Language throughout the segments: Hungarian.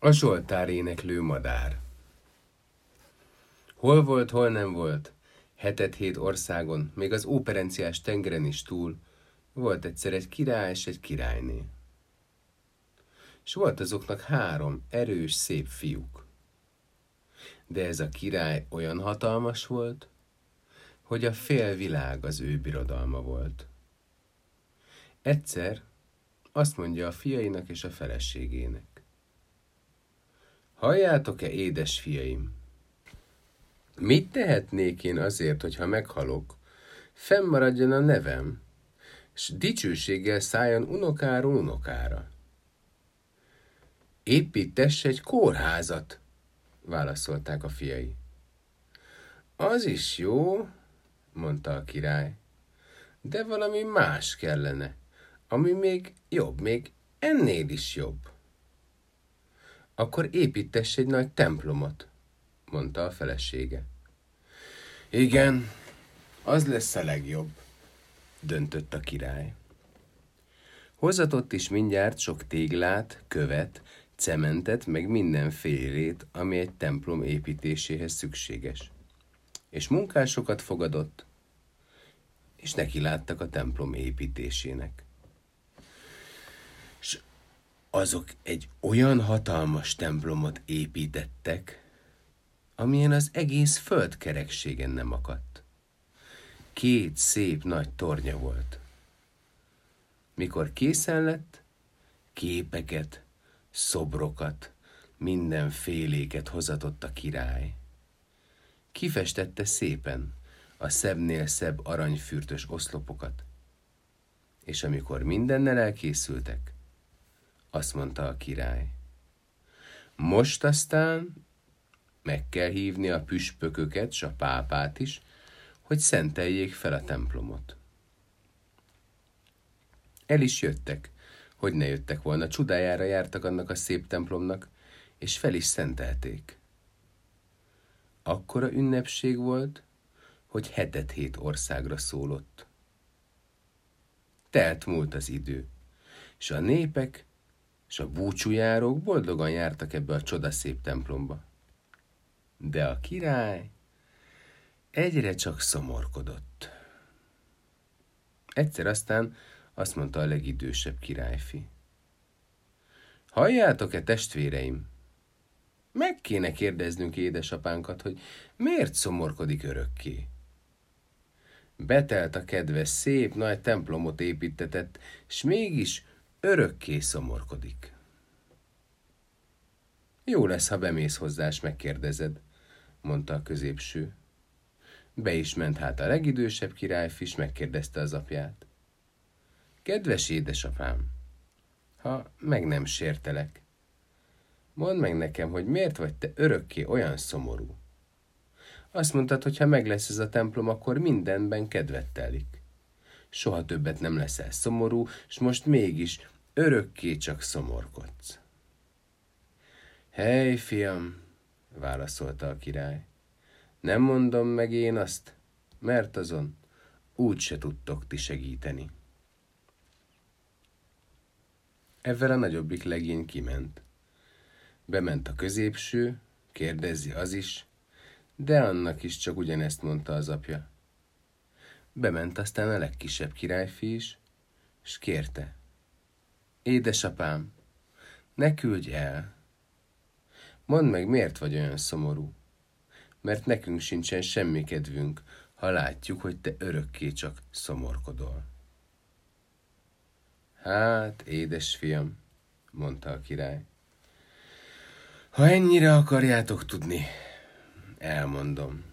A Zsoltár éneklő madár Hol volt, hol nem volt, hetet hét országon, még az óperenciás tengeren is túl, volt egyszer egy király és egy királyné. És volt azoknak három erős, szép fiúk. De ez a király olyan hatalmas volt, hogy a fél világ az ő birodalma volt. Egyszer azt mondja a fiainak és a feleségének. Halljátok-e, édes fiaim? Mit tehetnék én azért, hogyha meghalok, fennmaradjon a nevem, s dicsőséggel szálljon unokáról unokára? Építess egy kórházat, válaszolták a fiai. Az is jó, mondta a király, de valami más kellene, ami még jobb, még ennél is jobb. Akkor építess egy nagy templomot, mondta a felesége. Igen, az lesz a legjobb, döntött a király. Hozatott is mindjárt sok téglát, követ, cementet, meg mindenfélét, ami egy templom építéséhez szükséges. És munkásokat fogadott, és neki láttak a templom építésének azok egy olyan hatalmas templomot építettek, amilyen az egész földkerekségen nem akadt. Két szép nagy tornya volt. Mikor készen lett, képeket, szobrokat, mindenféléket hozatott a király. Kifestette szépen a szebbnél szebb aranyfürtös oszlopokat, és amikor mindennel elkészültek, azt mondta a király. Most aztán meg kell hívni a püspököket, s a pápát is, hogy szenteljék fel a templomot. El is jöttek, hogy ne jöttek volna, csodájára jártak annak a szép templomnak, és fel is szentelték. Akkora ünnepség volt, hogy hetet hét országra szólott. Telt múlt az idő, és a népek és a búcsújárók boldogan jártak ebbe a csodaszép templomba. De a király egyre csak szomorkodott. Egyszer aztán azt mondta a legidősebb királyfi. Halljátok-e, testvéreim? Meg kéne kérdeznünk édesapánkat, hogy miért szomorkodik örökké. Betelt a kedves, szép, nagy templomot építetett, s mégis örökké szomorkodik. Jó lesz, ha bemész hozzá, és megkérdezed, mondta a középső. Be is ment hát a legidősebb királyfi, és megkérdezte az apját. Kedves édesapám, ha meg nem sértelek, mondd meg nekem, hogy miért vagy te örökké olyan szomorú. Azt mondtad, hogy ha meg lesz ez a templom, akkor mindenben kedvet telik soha többet nem leszel szomorú, és most mégis örökké csak szomorkodsz. Hely, fiam, válaszolta a király, nem mondom meg én azt, mert azon úgy se tudtok ti segíteni. Ezzel a nagyobbik legény kiment. Bement a középső, kérdezi az is, de annak is csak ugyanezt mondta az apja. Bement aztán a legkisebb királyfi is, és kérte. Édesapám, ne küldj el! Mondd meg, miért vagy olyan szomorú? Mert nekünk sincsen semmi kedvünk, ha látjuk, hogy te örökké csak szomorkodol. Hát, édes fiam, mondta a király. Ha ennyire akarjátok tudni, elmondom.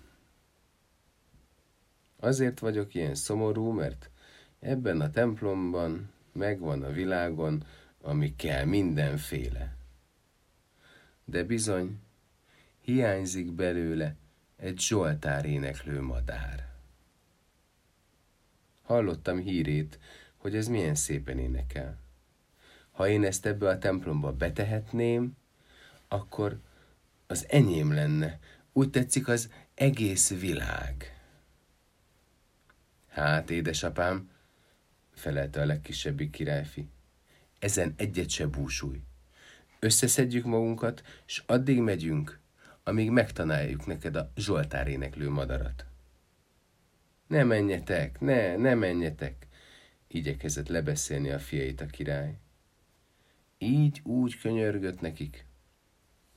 Azért vagyok ilyen szomorú, mert ebben a templomban megvan a világon, ami kell mindenféle. De bizony, hiányzik belőle egy Zsoltár éneklő madár. Hallottam hírét, hogy ez milyen szépen énekel. Ha én ezt ebbe a templomba betehetném, akkor az enyém lenne. Úgy tetszik az egész világ. Hát, édesapám, felelte a legkisebbik királyfi, ezen egyet se búsulj. Összeszedjük magunkat, és addig megyünk, amíg megtanáljuk neked a Zsoltár éneklő madarat. Ne menjetek, ne, ne menjetek, igyekezett lebeszélni a fiait a király. Így úgy könyörgött nekik,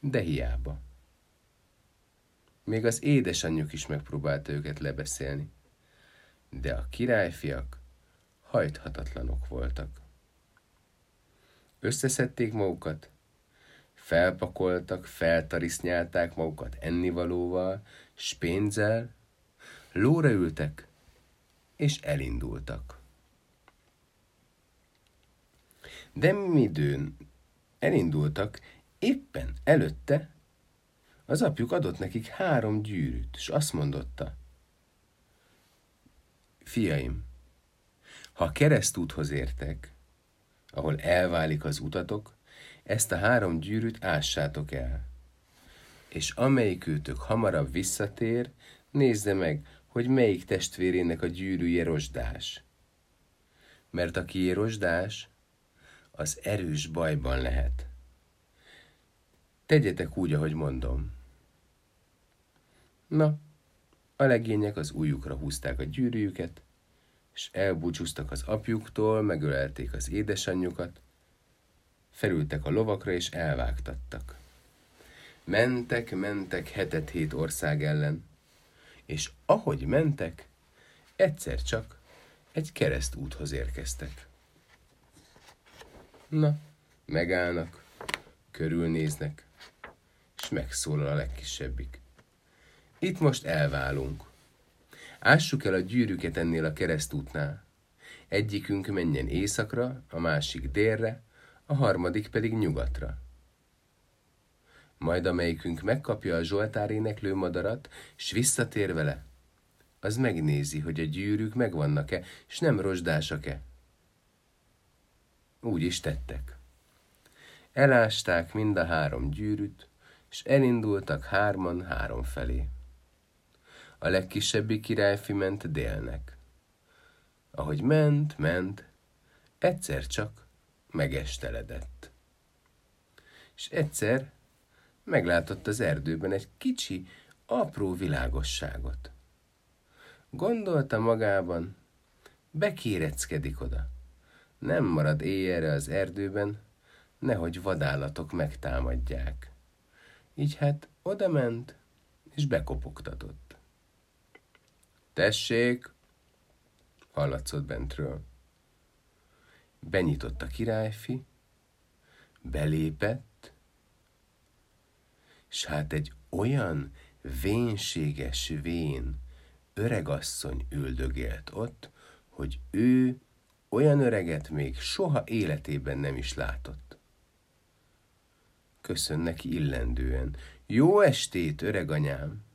de hiába. Még az édesanyjuk is megpróbálta őket lebeszélni, de a királyfiak hajthatatlanok voltak. Összeszedték magukat, felpakoltak, feltarisznyálták magukat ennivalóval, s pénzzel, lóra ültek, és elindultak. De midőn elindultak, éppen előtte az apjuk adott nekik három gyűrűt, és azt mondotta, fiaim, ha keresztúthoz értek, ahol elválik az utatok, ezt a három gyűrűt ássátok el. És amelyikőtök hamarabb visszatér, nézze meg, hogy melyik testvérének a gyűrűje rozsdás. Mert aki rozsdás, az erős bajban lehet. Tegyetek úgy, ahogy mondom. Na, a legények az ujjukra húzták a gyűrűjüket, és elbúcsúztak az apjuktól, megölelték az édesanyjukat, felültek a lovakra és elvágtattak. Mentek, mentek hetet hét ország ellen, és ahogy mentek, egyszer csak egy keresztúthoz érkeztek. Na, megállnak, körülnéznek, és megszólal a legkisebbik. Itt most elválunk. Ássuk el a gyűrűket ennél a keresztútnál. Egyikünk menjen északra, a másik délre, a harmadik pedig nyugatra. Majd amelyikünk megkapja a Zsoltár éneklő madarat, s visszatér vele, az megnézi, hogy a gyűrűk megvannak-e, és nem rozsdásak-e. Úgy is tettek. Elásták mind a három gyűrűt, és elindultak hárman három felé. A legkisebbi királyfi ment délnek. Ahogy ment, ment, egyszer csak megesteledett. És egyszer meglátott az erdőben egy kicsi, apró világosságot. Gondolta magában, bekéreckedik oda. Nem marad éjjelre az erdőben, nehogy vadállatok megtámadják. Így hát oda ment, és bekopogtatott. Tessék, hallatszott bentről. Benyitott a királyfi, belépett, s hát egy olyan vénséges vén öregasszony üldögélt ott, hogy ő olyan öreget még soha életében nem is látott. Köszön neki illendően. Jó estét, öreganyám!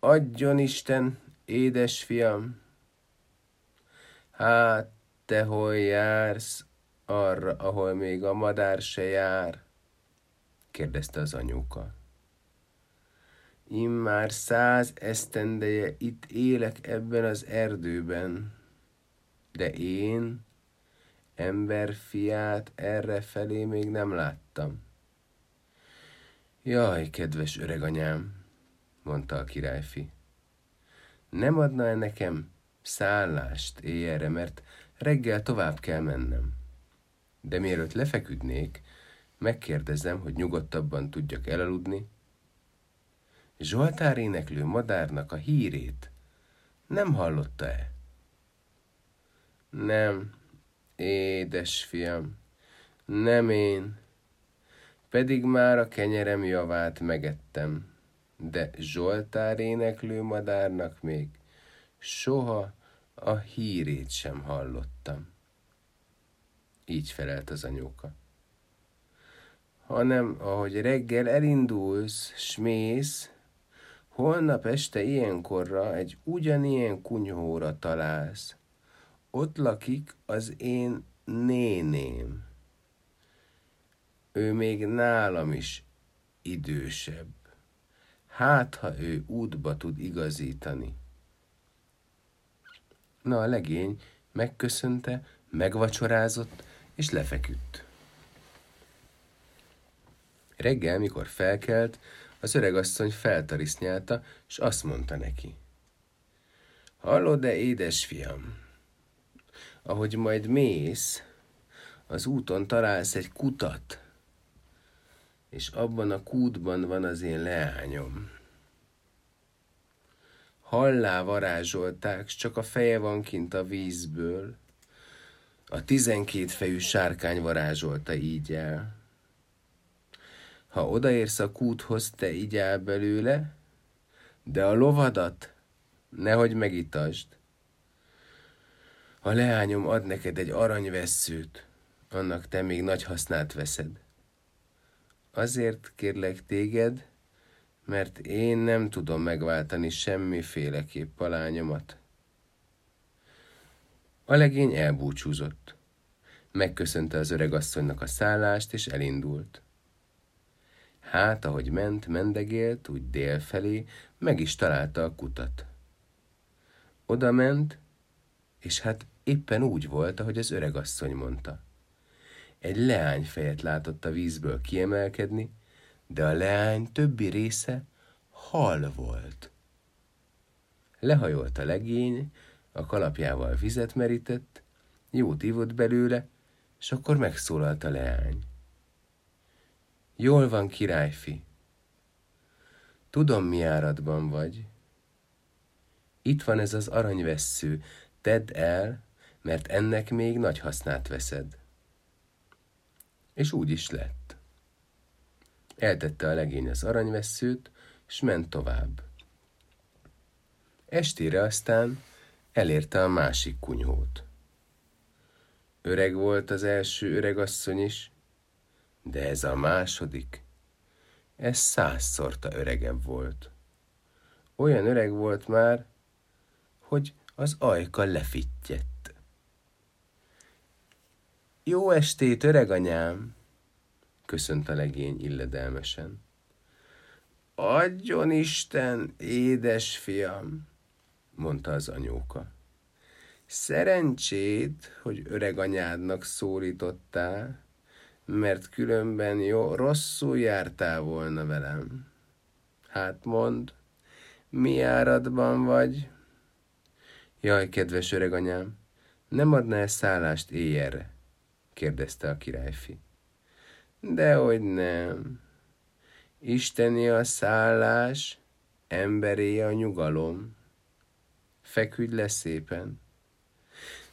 Adjon Isten, édesfiam! Hát, te hol jársz, arra, ahol még a madár se jár? kérdezte az anyuka. Immár száz esztendeje itt élek ebben az erdőben, de én emberfiát erre felé még nem láttam. Jaj, kedves öreganyám, mondta a királyfi, nem adna-e nekem szállást éjjelre, mert reggel tovább kell mennem. De mielőtt lefeküdnék, megkérdezem, hogy nyugodtabban tudjak elaludni. Zsoltár éneklő madárnak a hírét nem hallotta-e? Nem, édes fiam, nem én, pedig már a kenyerem javát megettem, de Zsoltár éneklő madárnak még soha a hírét sem hallottam. Így felelt az anyóka. Hanem, ahogy reggel elindulsz, s mész, holnap este ilyenkorra egy ugyanilyen kunyhóra találsz. Ott lakik az én néném. Ő még nálam is idősebb. Hát, ha ő útba tud igazítani. Na a legény megköszönte, megvacsorázott, és lefeküdt. Reggel, mikor felkelt, az öregasszony feltarisznyálta, és azt mondta neki. Hallod-e, édesfiam? Ahogy majd mész, az úton találsz egy kutat, és abban a kútban van az én leányom. Hallá varázsolták, csak a feje van kint a vízből. A tizenkét fejű sárkány varázsolta így el. Ha odaérsz a kúthoz, te igyál belőle, de a lovadat nehogy megitasd. A leányom ad neked egy aranyvesszőt, annak te még nagy hasznát veszed. Azért kérlek téged, mert én nem tudom megváltani semmiféleképp a lányomat. A legény elbúcsúzott. Megköszönte az öregasszonynak a szállást, és elindult. Hát, ahogy ment, mendegélt, úgy dél felé, meg is találta a kutat. Oda ment, és hát éppen úgy volt, ahogy az öregasszony mondta. Egy leányfejet látott a vízből kiemelkedni, de a leány többi része hal volt. Lehajolt a legény, a kalapjával vizet merített, jót ivott belőle, és akkor megszólalt a leány. Jól van, királyfi. Tudom, mi áradban vagy. Itt van ez az aranyvessző, tedd el, mert ennek még nagy hasznát veszed. És úgy is lett. Eltette a legény az aranyvesszőt, és ment tovább. Estére aztán elérte a másik kunyhót. Öreg volt az első öregasszony is, de ez a második, ez százszorta öregebb volt. Olyan öreg volt már, hogy az ajka lefittyett. Jó estét, öreganyám! köszönt a legény illedelmesen. Adjon Isten, édes fiam, mondta az anyóka. Szerencsét, hogy öreganyádnak szólítottál, mert különben jó, rosszul jártál volna velem. Hát mond, mi áradban vagy? Jaj, kedves öreganyám, nem adná -e szállást éjjelre? Kérdezte a királyfi. Dehogy nem. Isteni a szállás, emberé a nyugalom. Feküdj le szépen.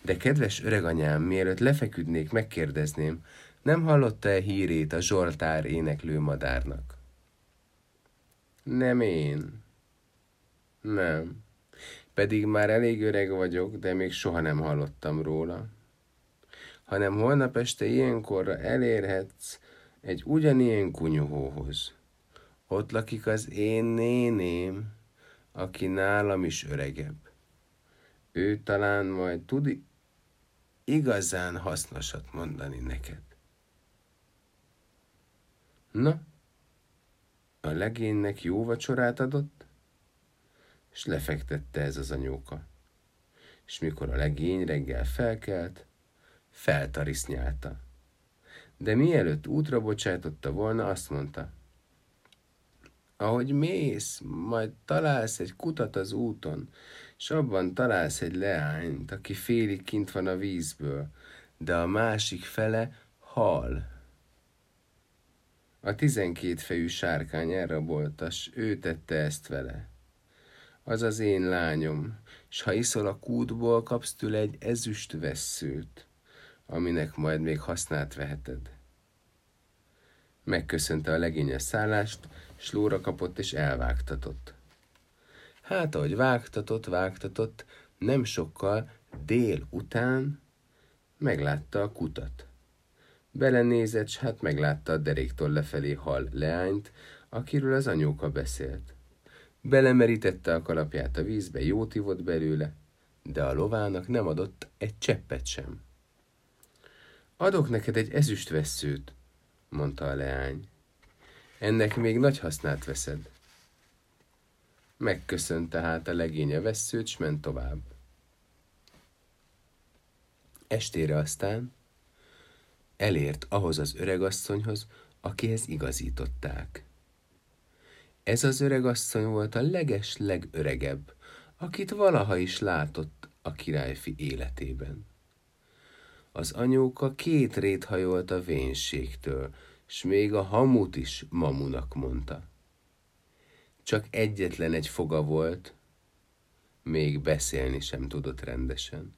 De kedves öreganyám, mielőtt lefeküdnék, megkérdezném, nem hallotta-e hírét a Zsoltár éneklő madárnak? Nem én. Nem. Pedig már elég öreg vagyok, de még soha nem hallottam róla. Hanem holnap este ilyenkorra elérhetsz egy ugyanilyen kunyhóhoz. Ott lakik az én néném, aki nálam is öregebb. Ő talán majd tud igazán hasznosat mondani neked. Na, a legénynek jó vacsorát adott, és lefektette ez az anyóka. És mikor a legény reggel felkelt, feltarisznyálta. De mielőtt útra bocsátotta volna, azt mondta, ahogy mész, majd találsz egy kutat az úton, és abban találsz egy leányt, aki félig kint van a vízből, de a másik fele hal. A tizenkét fejű sárkány elrabolta, s ő tette ezt vele. Az az én lányom, s ha iszol a kútból, kapsz tőle egy ezüst vesszőt, aminek majd még hasznát veheted. Megköszönte a legényes szállást, s lóra kapott és elvágtatott. Hát, ahogy vágtatott, vágtatott, nem sokkal dél után meglátta a kutat. Belenézett, s hát meglátta a deréktól lefelé hal leányt, akiről az anyóka beszélt. Belemerítette a kalapját a vízbe, jót ivott belőle, de a lovának nem adott egy cseppet sem. Adok neked egy ezüstveszőt, mondta a leány. Ennek még nagy hasznát veszed. Megköszönt tehát a legény a s ment tovább. Estére aztán elért ahhoz az öregasszonyhoz, akihez igazították. Ez az öregasszony volt a leges legöregebb, akit valaha is látott a királyfi életében. Az anyóka két rét hajolt a vénségtől, s még a hamut is mamunak mondta. Csak egyetlen egy foga volt, még beszélni sem tudott rendesen.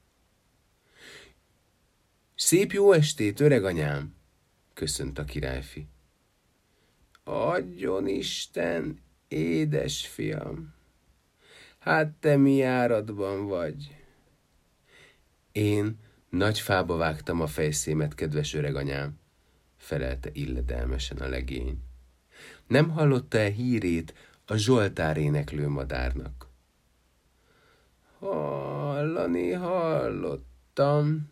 Szép jó estét, öreganyám! köszönt a királyfi. Adjon Isten, édes fiam! Hát te mi áradban vagy? Én nagy fába vágtam a fejszémet, kedves öreganyám, felelte illedelmesen a legény. Nem hallotta-e hírét a Zsoltár éneklő madárnak? Hallani hallottam,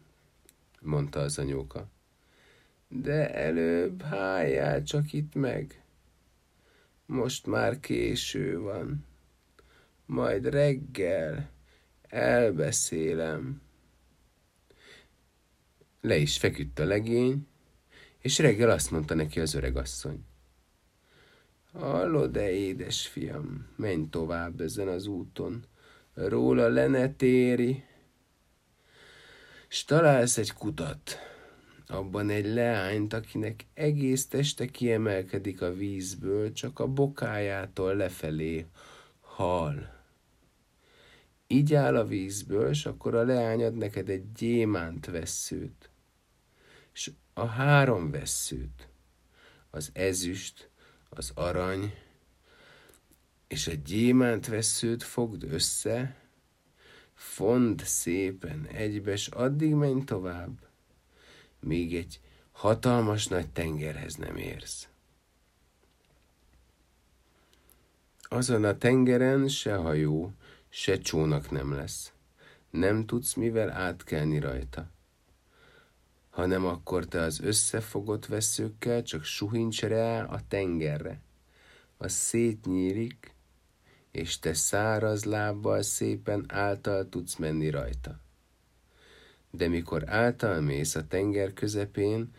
mondta az anyóka. De előbb hájjál csak itt meg. Most már késő van. Majd reggel elbeszélem. Le is feküdt a legény, és reggel azt mondta neki az öregasszony. Hallod-e, édesfiam, menj tovább ezen az úton, róla le ne téri, s találsz egy kutat, abban egy leányt, akinek egész teste kiemelkedik a vízből, csak a bokájától lefelé hal. Így áll a vízből, és akkor a leány ad neked egy gyémánt vesszőt, és a három vesszőt, az ezüst, az arany, és a gyémánt veszőt fogd össze, fond szépen egybe, s addig menj tovább, még egy hatalmas nagy tengerhez nem érsz. Azon a tengeren se hajó, se csónak nem lesz. Nem tudsz mivel átkelni rajta. Hanem akkor te az összefogott veszőkkel csak suhincs rá a tengerre. Az szétnyílik, és te száraz lábbal szépen által tudsz menni rajta. De mikor által mész a tenger közepén,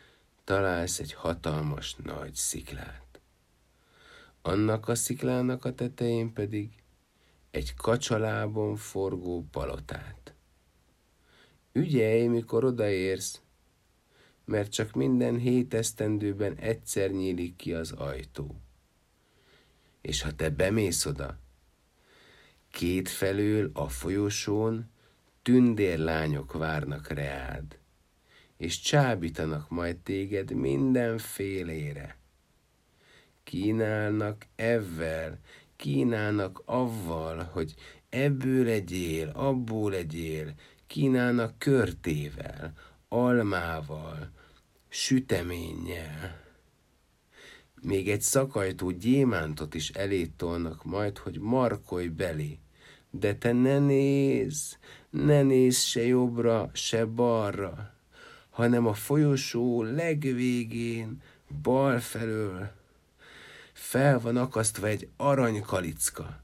találsz egy hatalmas nagy sziklát. Annak a sziklának a tetején pedig egy kacsalábon forgó palotát. Ügyelj, mikor odaérsz, mert csak minden hét esztendőben egyszer nyílik ki az ajtó. És ha te bemész oda, Két felől a folyosón tündérlányok várnak reád, és csábítanak majd téged mindenfélére. Kínálnak evvel, kínálnak avval, hogy ebből legyél, abból legyél, kínálnak körtével, almával, süteménnyel. Még egy szakajtó gyémántot is elét tolnak majd, hogy markolj belé de te ne nézz, ne nézz se jobbra, se balra, hanem a folyosó legvégén, bal felől, fel van akasztva egy aranykalicka,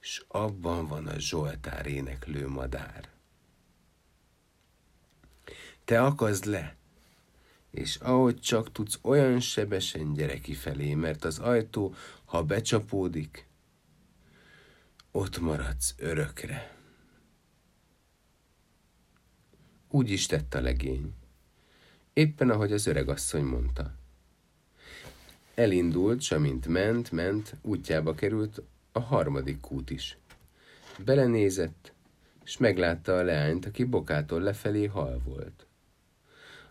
s abban van a Zsoltár éneklő madár. Te akazd le, és ahogy csak tudsz, olyan sebesen gyere kifelé, mert az ajtó, ha becsapódik, ott maradsz örökre. Úgy is tett a legény. Éppen ahogy az öregasszony mondta. Elindult, s amint ment, ment, útjába került a harmadik kút is. Belenézett, és meglátta a leányt, aki bokától lefelé hal volt.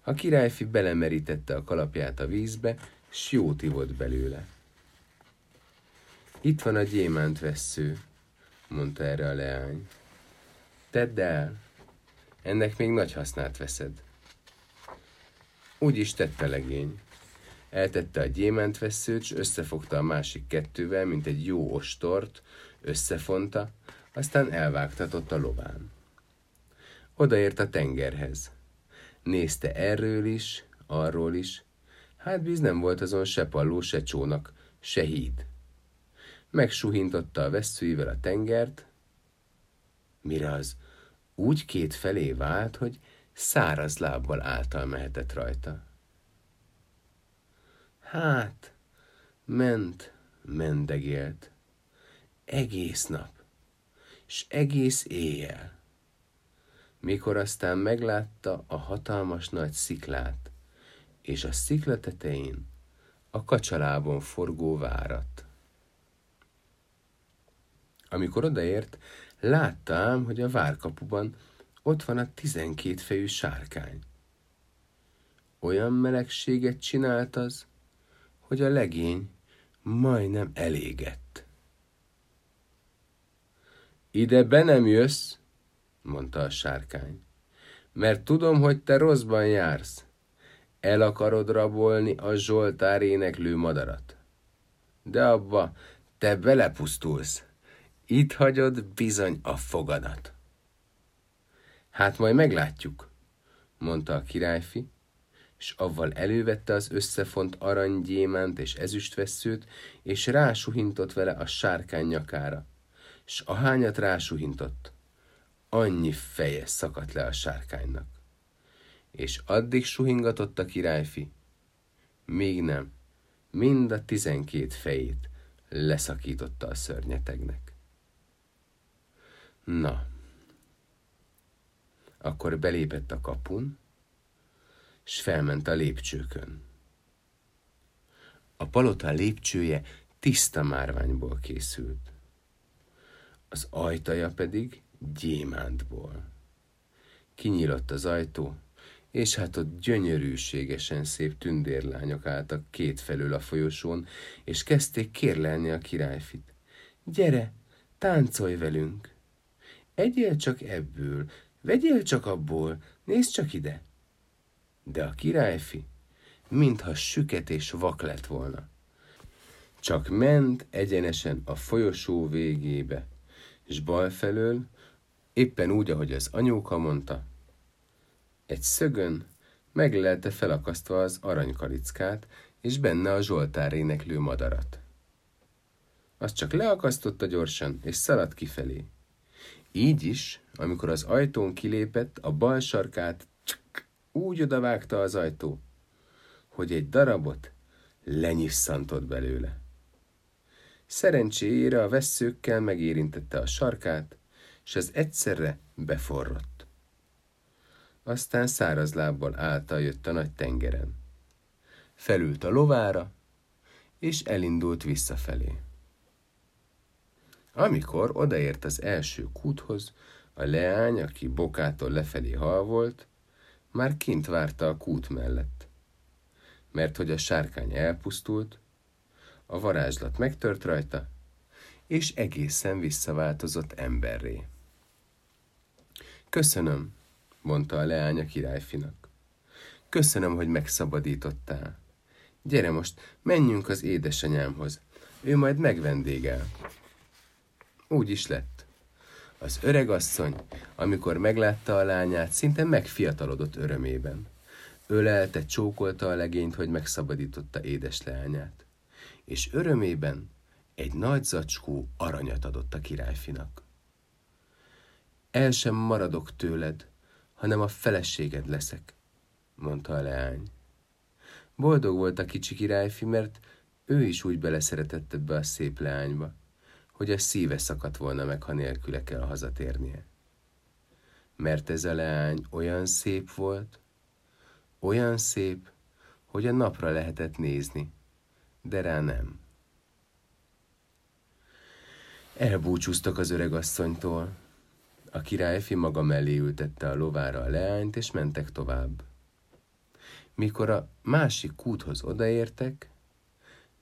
A királyfi belemerítette a kalapját a vízbe, s jót ivott belőle. Itt van a gyémánt vessző, mondta erre a leány. Tedd el, ennek még nagy hasznát veszed. Úgy is tette legény. Eltette a gyémántveszőt, s összefogta a másik kettővel, mint egy jó ostort, összefonta, aztán elvágtatott a lován. Odaért a tengerhez. Nézte erről is, arról is. Hát víz nem volt azon se palló, se csónak, se híd megsuhintotta a vesszőivel a tengert, mire az úgy két felé vált, hogy száraz lábbal által mehetett rajta. Hát, ment, mendegélt. Egész nap, s egész éjjel. Mikor aztán meglátta a hatalmas nagy sziklát, és a szikla tetején a kacsalábon forgó várat. Amikor odaért, láttam, hogy a várkapuban ott van a tizenkét fejű sárkány. Olyan melegséget csinált az, hogy a legény majdnem elégett. Ide be nem jössz, mondta a sárkány, mert tudom, hogy te rosszban jársz. El akarod rabolni a Zsoltár éneklő madarat. De abba te belepusztulsz. Itt hagyod bizony a fogadat. Hát majd meglátjuk, mondta a királyfi, és avval elővette az összefont aranygyémánt és ezüstveszőt, és rásuhintott vele a sárkány nyakára, s a hányat rásuhintott, annyi feje szakadt le a sárkánynak. És addig suhingatott a királyfi, még nem, mind a tizenkét fejét leszakította a szörnyetegnek. Na, akkor belépett a kapun, s felment a lépcsőkön. A palota lépcsője tiszta márványból készült, az ajtaja pedig gyémántból. Kinyílott az ajtó, és hát ott gyönyörűségesen szép tündérlányok álltak két felül a folyosón, és kezdték kérlelni a királyfit. Gyere, táncolj velünk! Egyél csak ebből, vegyél csak abból, nézd csak ide! De a királyfi, mintha süket és vak lett volna. Csak ment egyenesen a folyosó végébe, és bal felől, éppen úgy, ahogy az anyóka mondta, egy szögön meglelte felakasztva az aranykalickát, és benne a Zsoltár éneklő madarat. Azt csak leakasztotta gyorsan, és szaladt kifelé. Így is, amikor az ajtón kilépett, a bal sarkát úgy odavágta az ajtó, hogy egy darabot lenyisszantott belőle. Szerencséjére a vesszőkkel megérintette a sarkát, és az egyszerre beforrott. Aztán száraz lábbal állta jött a nagy tengeren. Felült a lovára, és elindult visszafelé. Amikor odaért az első kúthoz, a leány, aki bokától lefelé hal volt, már kint várta a kút mellett. Mert hogy a sárkány elpusztult, a varázslat megtört rajta, és egészen visszaváltozott emberré. Köszönöm, mondta a leány a királyfinak. Köszönöm, hogy megszabadítottál. Gyere most, menjünk az édesanyámhoz. Ő majd megvendégel. Úgy is lett. Az öreg asszony, amikor meglátta a lányát, szinte megfiatalodott örömében. Ölelte, csókolta a legényt, hogy megszabadította édes leányát. És örömében egy nagy zacskó aranyat adott a királyfinak. El sem maradok tőled, hanem a feleséged leszek, mondta a leány. Boldog volt a kicsi királyfi, mert ő is úgy beleszeretett ebbe a szép leányba hogy a szíve szakadt volna meg, ha nélküle kell hazatérnie. Mert ez a leány olyan szép volt, olyan szép, hogy a napra lehetett nézni, de rá nem. Elbúcsúztak az öreg asszonytól. A királyfi maga mellé ültette a lovára a leányt, és mentek tovább. Mikor a másik kúthoz odaértek,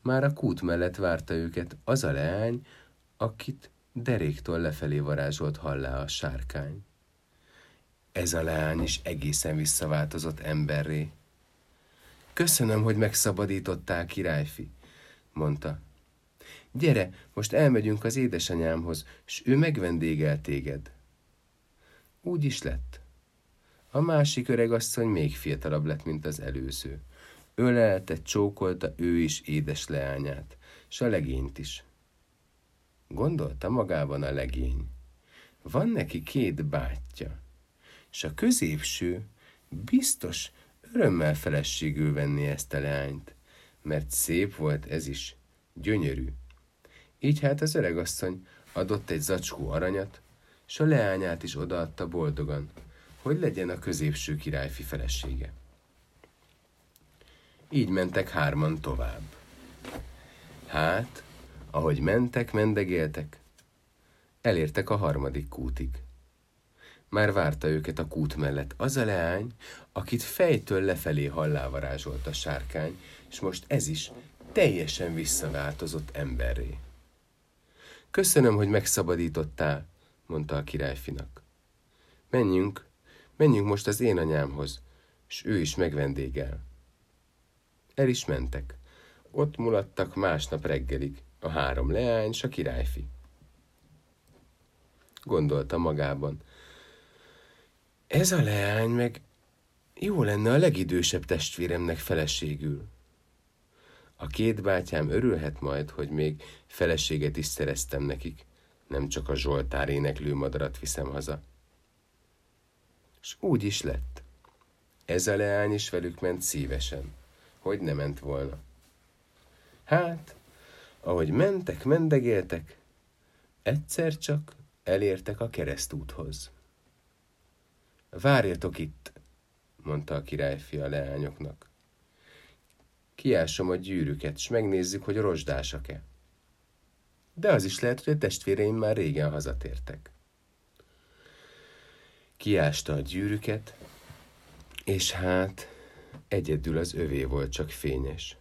már a kút mellett várta őket az a leány, akit deréktől lefelé varázsolt hallá a sárkány. Ez a leány is egészen visszaváltozott emberré. Köszönöm, hogy megszabadítottál, királyfi, mondta. Gyere, most elmegyünk az édesanyámhoz, s ő megvendégel téged. Úgy is lett. A másik öregasszony még fiatalabb lett, mint az előző. Ölelte, csókolta ő is édes leányát, s a legényt is. Gondolta magában a legény. Van neki két bátyja, és a középső biztos örömmel feleségül venni ezt a leányt, mert szép volt ez is, gyönyörű. Így hát az öregasszony adott egy zacskó aranyat, s a leányát is odaadta boldogan, hogy legyen a középső királyfi felesége. Így mentek hárman tovább. Hát, ahogy mentek, mendegéltek, elértek a harmadik kútig. Már várta őket a kút mellett az a leány, akit fejtől lefelé hallávarázsolt a sárkány, és most ez is teljesen visszaváltozott emberré. Köszönöm, hogy megszabadítottál, mondta a királyfinak. Menjünk, menjünk most az én anyámhoz, és ő is megvendégel. El is mentek. Ott mulattak másnap reggelig a három leány s a királyfi. Gondolta magában. Ez a leány meg jó lenne a legidősebb testvéremnek feleségül. A két bátyám örülhet majd, hogy még feleséget is szereztem nekik, nem csak a Zsoltár éneklő madarat viszem haza. És úgy is lett. Ez a leány is velük ment szívesen, hogy ne ment volna. Hát, ahogy mentek, mendegéltek, egyszer csak elértek a keresztúthoz. Várjatok itt, mondta a királyfi a leányoknak. Kiásom a gyűrűket, s megnézzük, hogy rozsdásak-e. De az is lehet, hogy a testvéreim már régen hazatértek. Kiásta a gyűrűket, és hát egyedül az övé volt csak fényes.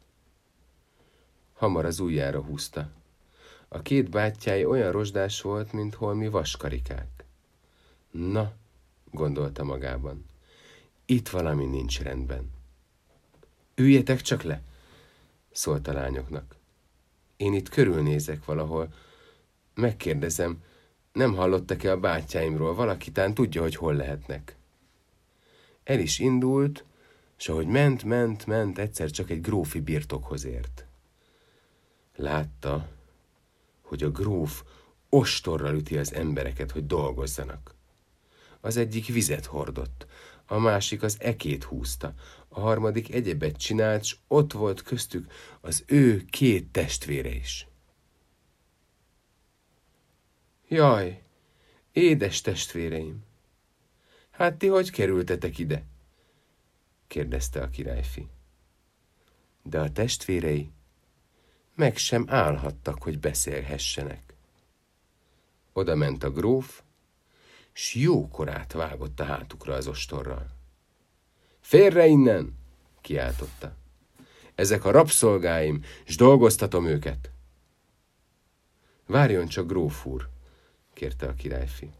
Hamar az ujjára húzta. A két bátyái olyan rozsdás volt, mint holmi vaskarikák. Na, gondolta magában, itt valami nincs rendben. Üljetek csak le, szólt a lányoknak. Én itt körülnézek valahol. Megkérdezem, nem hallottak-e a bátyáimról? Valaki tán tudja, hogy hol lehetnek. El is indult, és ahogy ment, ment, ment, egyszer csak egy grófi birtokhoz ért. Látta, hogy a gróf ostorral üti az embereket, hogy dolgozzanak. Az egyik vizet hordott, a másik az ekét húzta, a harmadik egyebet csinált, s ott volt köztük az ő két testvére is. Jaj, édes testvéreim! Hát ti hogy kerültetek ide? kérdezte a királyfi. De a testvérei meg sem állhattak, hogy beszélhessenek. Oda ment a gróf, s jókorát vágott a hátukra az ostorral. Félre innen! kiáltotta. Ezek a rabszolgáim, s dolgoztatom őket. Várjon csak, gróf úr, kérte a királyfi.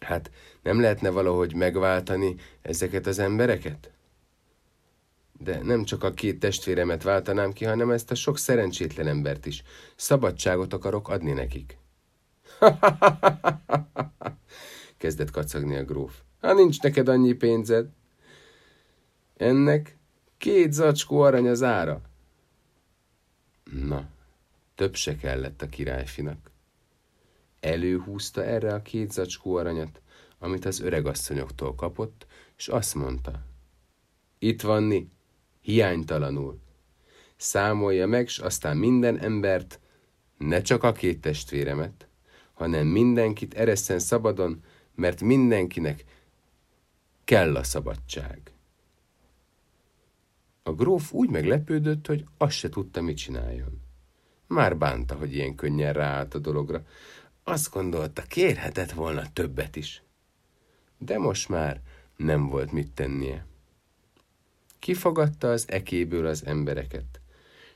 Hát nem lehetne valahogy megváltani ezeket az embereket? De nem csak a két testvéremet váltanám ki, hanem ezt a sok szerencsétlen embert is. Szabadságot akarok adni nekik. Kezdett kacagni a gróf. Ha nincs neked annyi pénzed. Ennek két zacskó arany az ára. Na, több se kellett a királyfinak. Előhúzta erre a két zacskó aranyat, amit az öregasszonyoktól kapott, és azt mondta. Itt vanni, hiánytalanul. Számolja meg, s aztán minden embert, ne csak a két testvéremet, hanem mindenkit ereszen szabadon, mert mindenkinek kell a szabadság. A gróf úgy meglepődött, hogy azt se tudta, mit csináljon. Már bánta, hogy ilyen könnyen ráállt a dologra. Azt gondolta, kérhetett volna többet is. De most már nem volt mit tennie. Kifogadta az ekéből az embereket,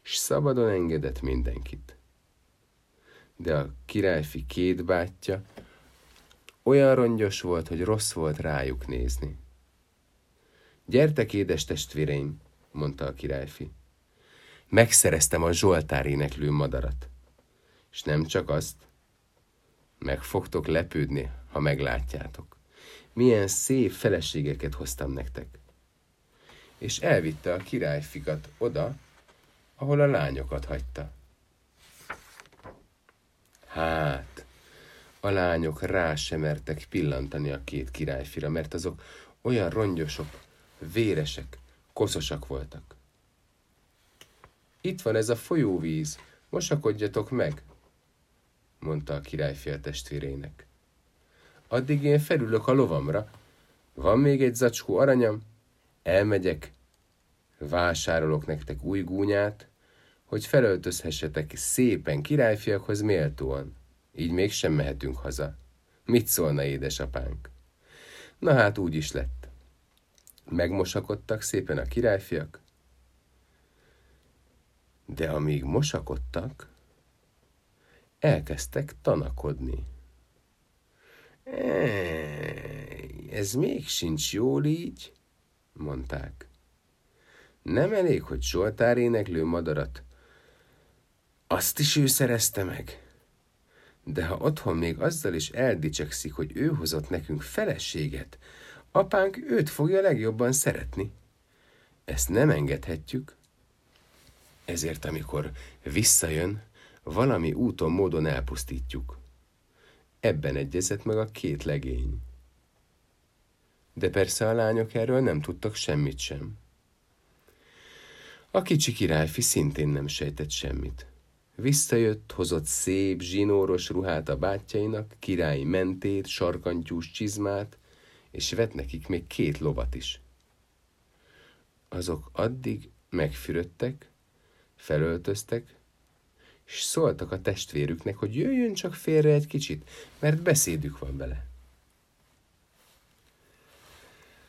s szabadon engedett mindenkit. De a királyfi két bátyja olyan rongyos volt, hogy rossz volt rájuk nézni. Gyertek, édes testvéreim, mondta a királyfi. Megszereztem a Zsoltár éneklő madarat. És nem csak azt, meg fogtok lepődni, ha meglátjátok. Milyen szép feleségeket hoztam nektek és elvitte a királyfikat oda, ahol a lányokat hagyta. Hát, a lányok rá sem mertek pillantani a két királyfira, mert azok olyan rongyosok, véresek, koszosak voltak. Itt van ez a folyóvíz, mosakodjatok meg, mondta a királyfia testvérének. Addig én felülök a lovamra. Van még egy zacskó aranyam, elmegyek, vásárolok nektek új gúnyát, hogy felöltözhessetek szépen királyfiakhoz méltóan. Így mégsem mehetünk haza. Mit szólna édesapánk? Na hát úgy is lett. Megmosakodtak szépen a királyfiak, de amíg mosakodtak, elkezdtek tanakodni. Ez még sincs jól így, mondták. Nem elég, hogy Zsoltár éneklő madarat. Azt is ő szerezte meg. De ha otthon még azzal is eldicsekszik, hogy ő hozott nekünk feleséget, apánk őt fogja legjobban szeretni. Ezt nem engedhetjük. Ezért, amikor visszajön, valami úton, módon elpusztítjuk. Ebben egyezett meg a két legény. De persze a lányok erről nem tudtak semmit sem. A kicsi királyfi szintén nem sejtett semmit. Visszajött, hozott szép, zsinóros ruhát a bátyjainak, királyi mentét, sarkantyús csizmát, és vett nekik még két lovat is. Azok addig megfürödtek, felöltöztek, és szóltak a testvérüknek, hogy jöjjön csak félre egy kicsit, mert beszédük van vele.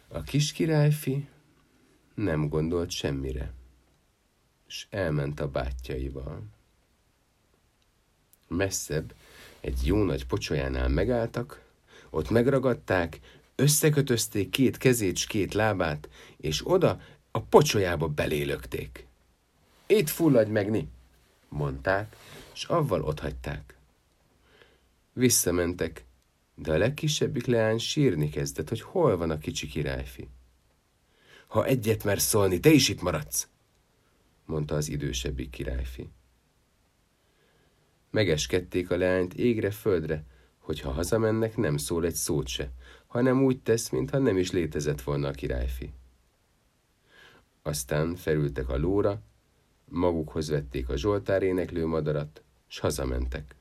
A kis királyfi nem gondolt semmire, és elment a bátyjaival. Messzebb, egy jó nagy pocsolyánál megálltak, ott megragadták, összekötözték két kezét s két lábát, és oda a pocsolyába belélökték. Itt fulladj meg, ni, mondták, és avval otthagyták. Visszamentek, de a legkisebbik leány sírni kezdett, hogy hol van a kicsi királyfi. Ha egyet mer szólni, te is itt maradsz, mondta az idősebbik királyfi. Megeskedték a leányt égre földre, hogy ha hazamennek, nem szól egy szót se, hanem úgy tesz, mintha nem is létezett volna a királyfi. Aztán felültek a lóra, magukhoz vették a Zsoltár éneklő madarat, s hazamentek.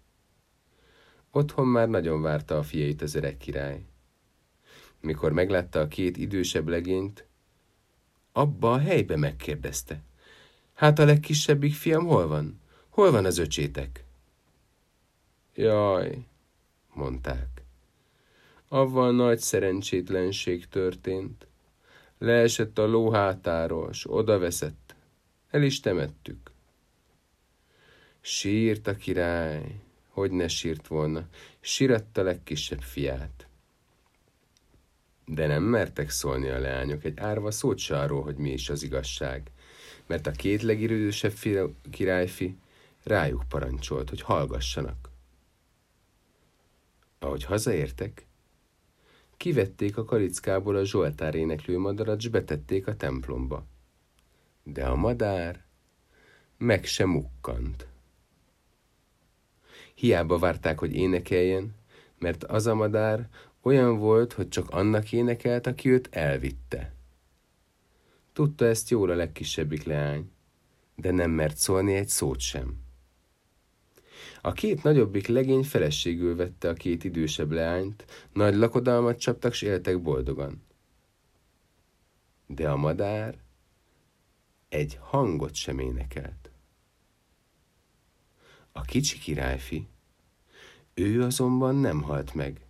Otthon már nagyon várta a fiait az öreg király. Mikor meglátta a két idősebb legényt, abba a helybe megkérdezte. Hát a legkisebbik fiam hol van? Hol van az öcsétek? Jaj, mondták. Avval nagy szerencsétlenség történt. Leesett a ló hátáról, s odaveszett. El is temettük. Sírt a király, hogy ne sírt volna, síratta legkisebb fiát. De nem mertek szólni a leányok egy árva szót se arról, hogy mi is az igazság, mert a két legidősebb királyfi rájuk parancsolt, hogy hallgassanak. Ahogy hazaértek, kivették a kalickából a Zsoltár éneklő madarat, s betették a templomba. De a madár meg sem mukkant. Hiába várták, hogy énekeljen, mert az a madár olyan volt, hogy csak annak énekelt, aki őt elvitte. Tudta ezt jól a legkisebbik leány, de nem mert szólni egy szót sem. A két nagyobbik legény feleségül vette a két idősebb leányt, nagy lakodalmat csaptak, s éltek boldogan. De a madár egy hangot sem énekelt. A kicsi királyfi, ő azonban nem halt meg,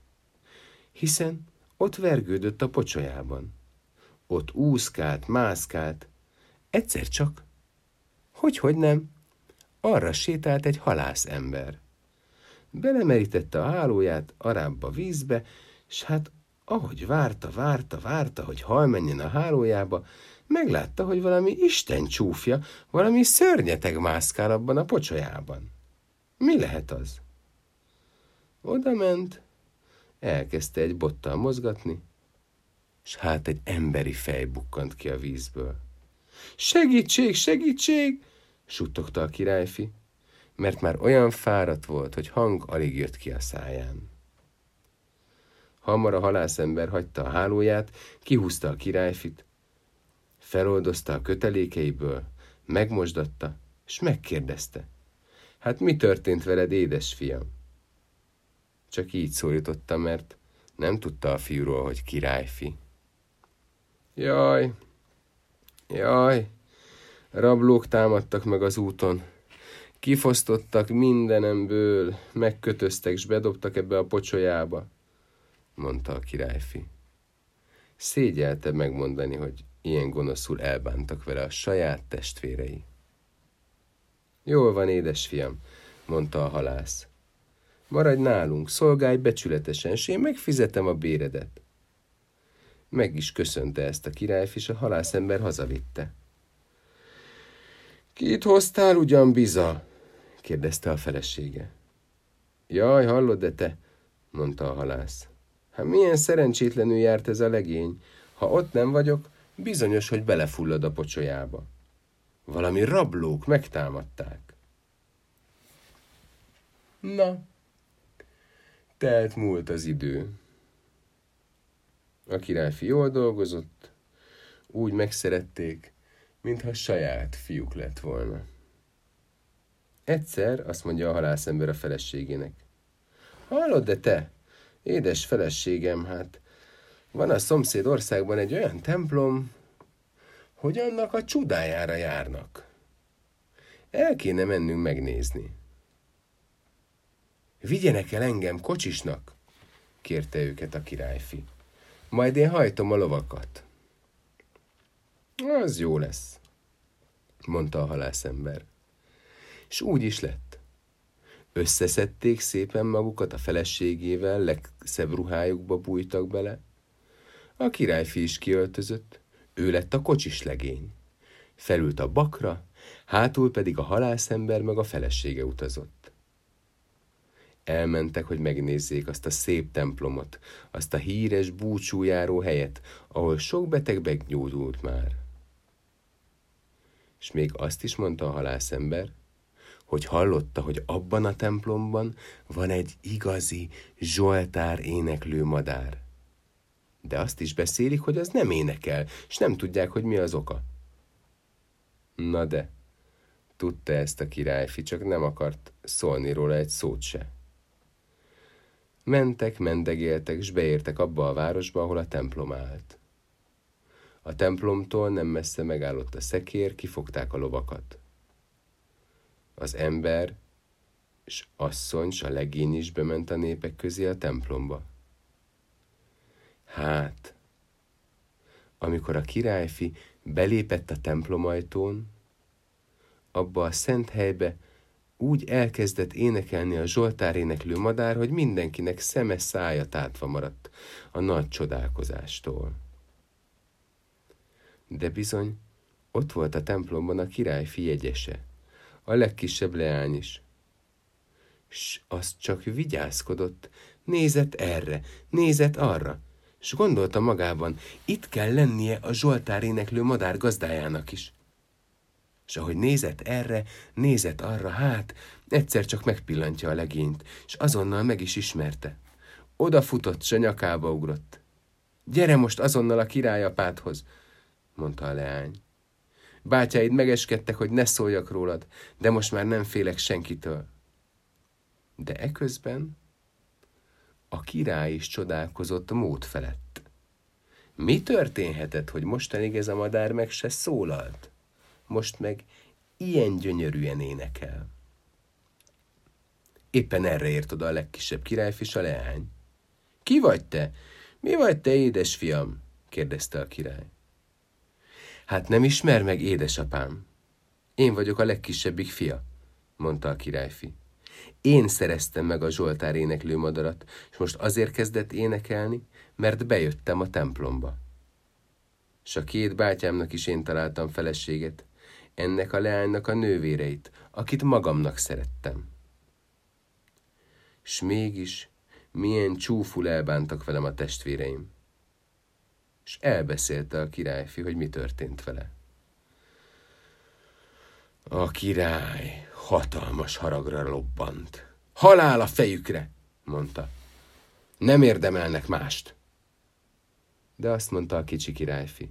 hiszen ott vergődött a pocsolyában. Ott úszkált, mászkált, egyszer csak, hogy-hogy nem, arra sétált egy halász ember. Belemerítette a hálóját arábba vízbe, és hát ahogy várta, várta, várta, hogy hal menjen a hálójába, meglátta, hogy valami Isten csúfja, valami szörnyeteg mászkál abban a pocsolyában. Mi lehet az? Oda ment, elkezdte egy bottal mozgatni, és hát egy emberi fej bukkant ki a vízből. Segítség, segítség! Suttogta a királyfi, mert már olyan fáradt volt, hogy hang alig jött ki a száján. Hamar a halászember hagyta a hálóját, kihúzta a királyfit, feloldozta a kötelékeiből, megmosdatta, és megkérdezte. Hát mi történt veled, édesfiam? Csak így szólította, mert nem tudta a fiúról, hogy királyfi. Jaj, jaj, rablók támadtak meg az úton. Kifosztottak mindenemből, megkötöztek, s bedobtak ebbe a pocsolyába, mondta a királyfi. Szégyelte megmondani, hogy ilyen gonoszul elbántak vele a saját testvérei. Jól van, édesfiam, mondta a halász. Maradj nálunk, szolgálj becsületesen, és én megfizetem a béredet. Meg is köszönte ezt a királyfi, és a halászember hazavitte. Kit hoztál ugyan, biza? kérdezte a felesége. Jaj, hallod, de te, mondta a halász. Hát milyen szerencsétlenül járt ez a legény. Ha ott nem vagyok, bizonyos, hogy belefullad a pocsolyába. Valami rablók megtámadták. Na, telt múlt az idő. A királyfi jól dolgozott, úgy megszerették, mintha saját fiúk lett volna. Egyszer azt mondja a halászember a feleségének. Hallod, de te, édes feleségem, hát van a szomszéd országban egy olyan templom, hogy annak a csodájára járnak. El kéne mennünk megnézni. Vigyenek el engem kocsisnak, kérte őket a királyfi. Majd én hajtom a lovakat. Az jó lesz, mondta a halászember. És úgy is lett. Összeszedték szépen magukat a feleségével, legszebb ruhájukba bújtak bele. A királyfi is kiöltözött, ő lett a kocsis legény. Felült a bakra, hátul pedig a halászember meg a felesége utazott. Elmentek, hogy megnézzék azt a szép templomot, azt a híres búcsújáró helyet, ahol sok beteg meggyógyult már. És még azt is mondta a halászember, hogy hallotta, hogy abban a templomban van egy igazi Zsoltár éneklő madár. De azt is beszélik, hogy az nem énekel, és nem tudják, hogy mi az oka. Na de, tudta ezt a királyfi, csak nem akart szólni róla egy szót se. Mentek, mendegéltek, és beértek abba a városba, ahol a templom állt. A templomtól nem messze megállott a szekér, kifogták a lovakat. Az ember és asszony, s a legény is bement a népek közé a templomba. Hát, amikor a királyfi belépett a templomajtón, abba a szent helybe úgy elkezdett énekelni a Zsoltár éneklő madár, hogy mindenkinek szeme szája tátva maradt a nagy csodálkozástól. De bizony, ott volt a templomban a királyfi jegyese, a legkisebb leány is. S az csak vigyázkodott, nézett erre, nézett arra, s gondolta magában, itt kell lennie a Zsoltár éneklő madár gazdájának is. És ahogy nézett erre, nézett arra, hát egyszer csak megpillantja a legényt, és azonnal meg is ismerte. Odafutott, s a nyakába ugrott. Gyere most azonnal a királyapádhoz, mondta a leány. Bátyáid megeskedtek, hogy ne szóljak rólad, de most már nem félek senkitől. De eközben a király is csodálkozott mód felett. Mi történhetett, hogy mostanig ez a madár meg se szólalt? Most meg ilyen gyönyörűen énekel. Éppen erre ért oda a legkisebb királyfis a leány. Ki vagy te? Mi vagy te, édesfiam? kérdezte a király. Hát nem ismer meg, édesapám. Én vagyok a legkisebbik fia, mondta a királyfi. Én szereztem meg a Zsoltár éneklő madarat, és most azért kezdett énekelni, mert bejöttem a templomba. S a két bátyámnak is én találtam feleséget, ennek a leánynak a nővéreit, akit magamnak szerettem. S mégis milyen csúful elbántak velem a testvéreim és elbeszélte a királyfi, hogy mi történt vele. A király hatalmas haragra lobbant. Halál a fejükre, mondta. Nem érdemelnek mást. De azt mondta a kicsi királyfi.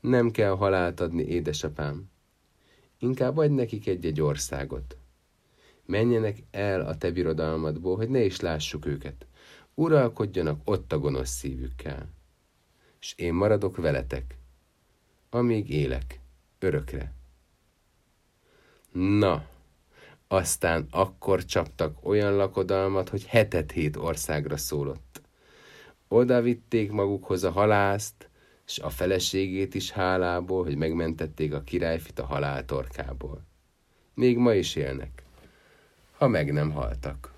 Nem kell halált adni, édesapám. Inkább adj nekik egy-egy országot. Menjenek el a te birodalmadból, hogy ne is lássuk őket. Uralkodjanak ott a gonosz szívükkel. És én maradok veletek, amíg élek, örökre. Na, aztán akkor csaptak olyan lakodalmat, hogy hetet hét országra szólott. Oda vitték magukhoz a halászt, és a feleségét is hálából, hogy megmentették a királyfit a halál torkából. Még ma is élnek, ha meg nem haltak.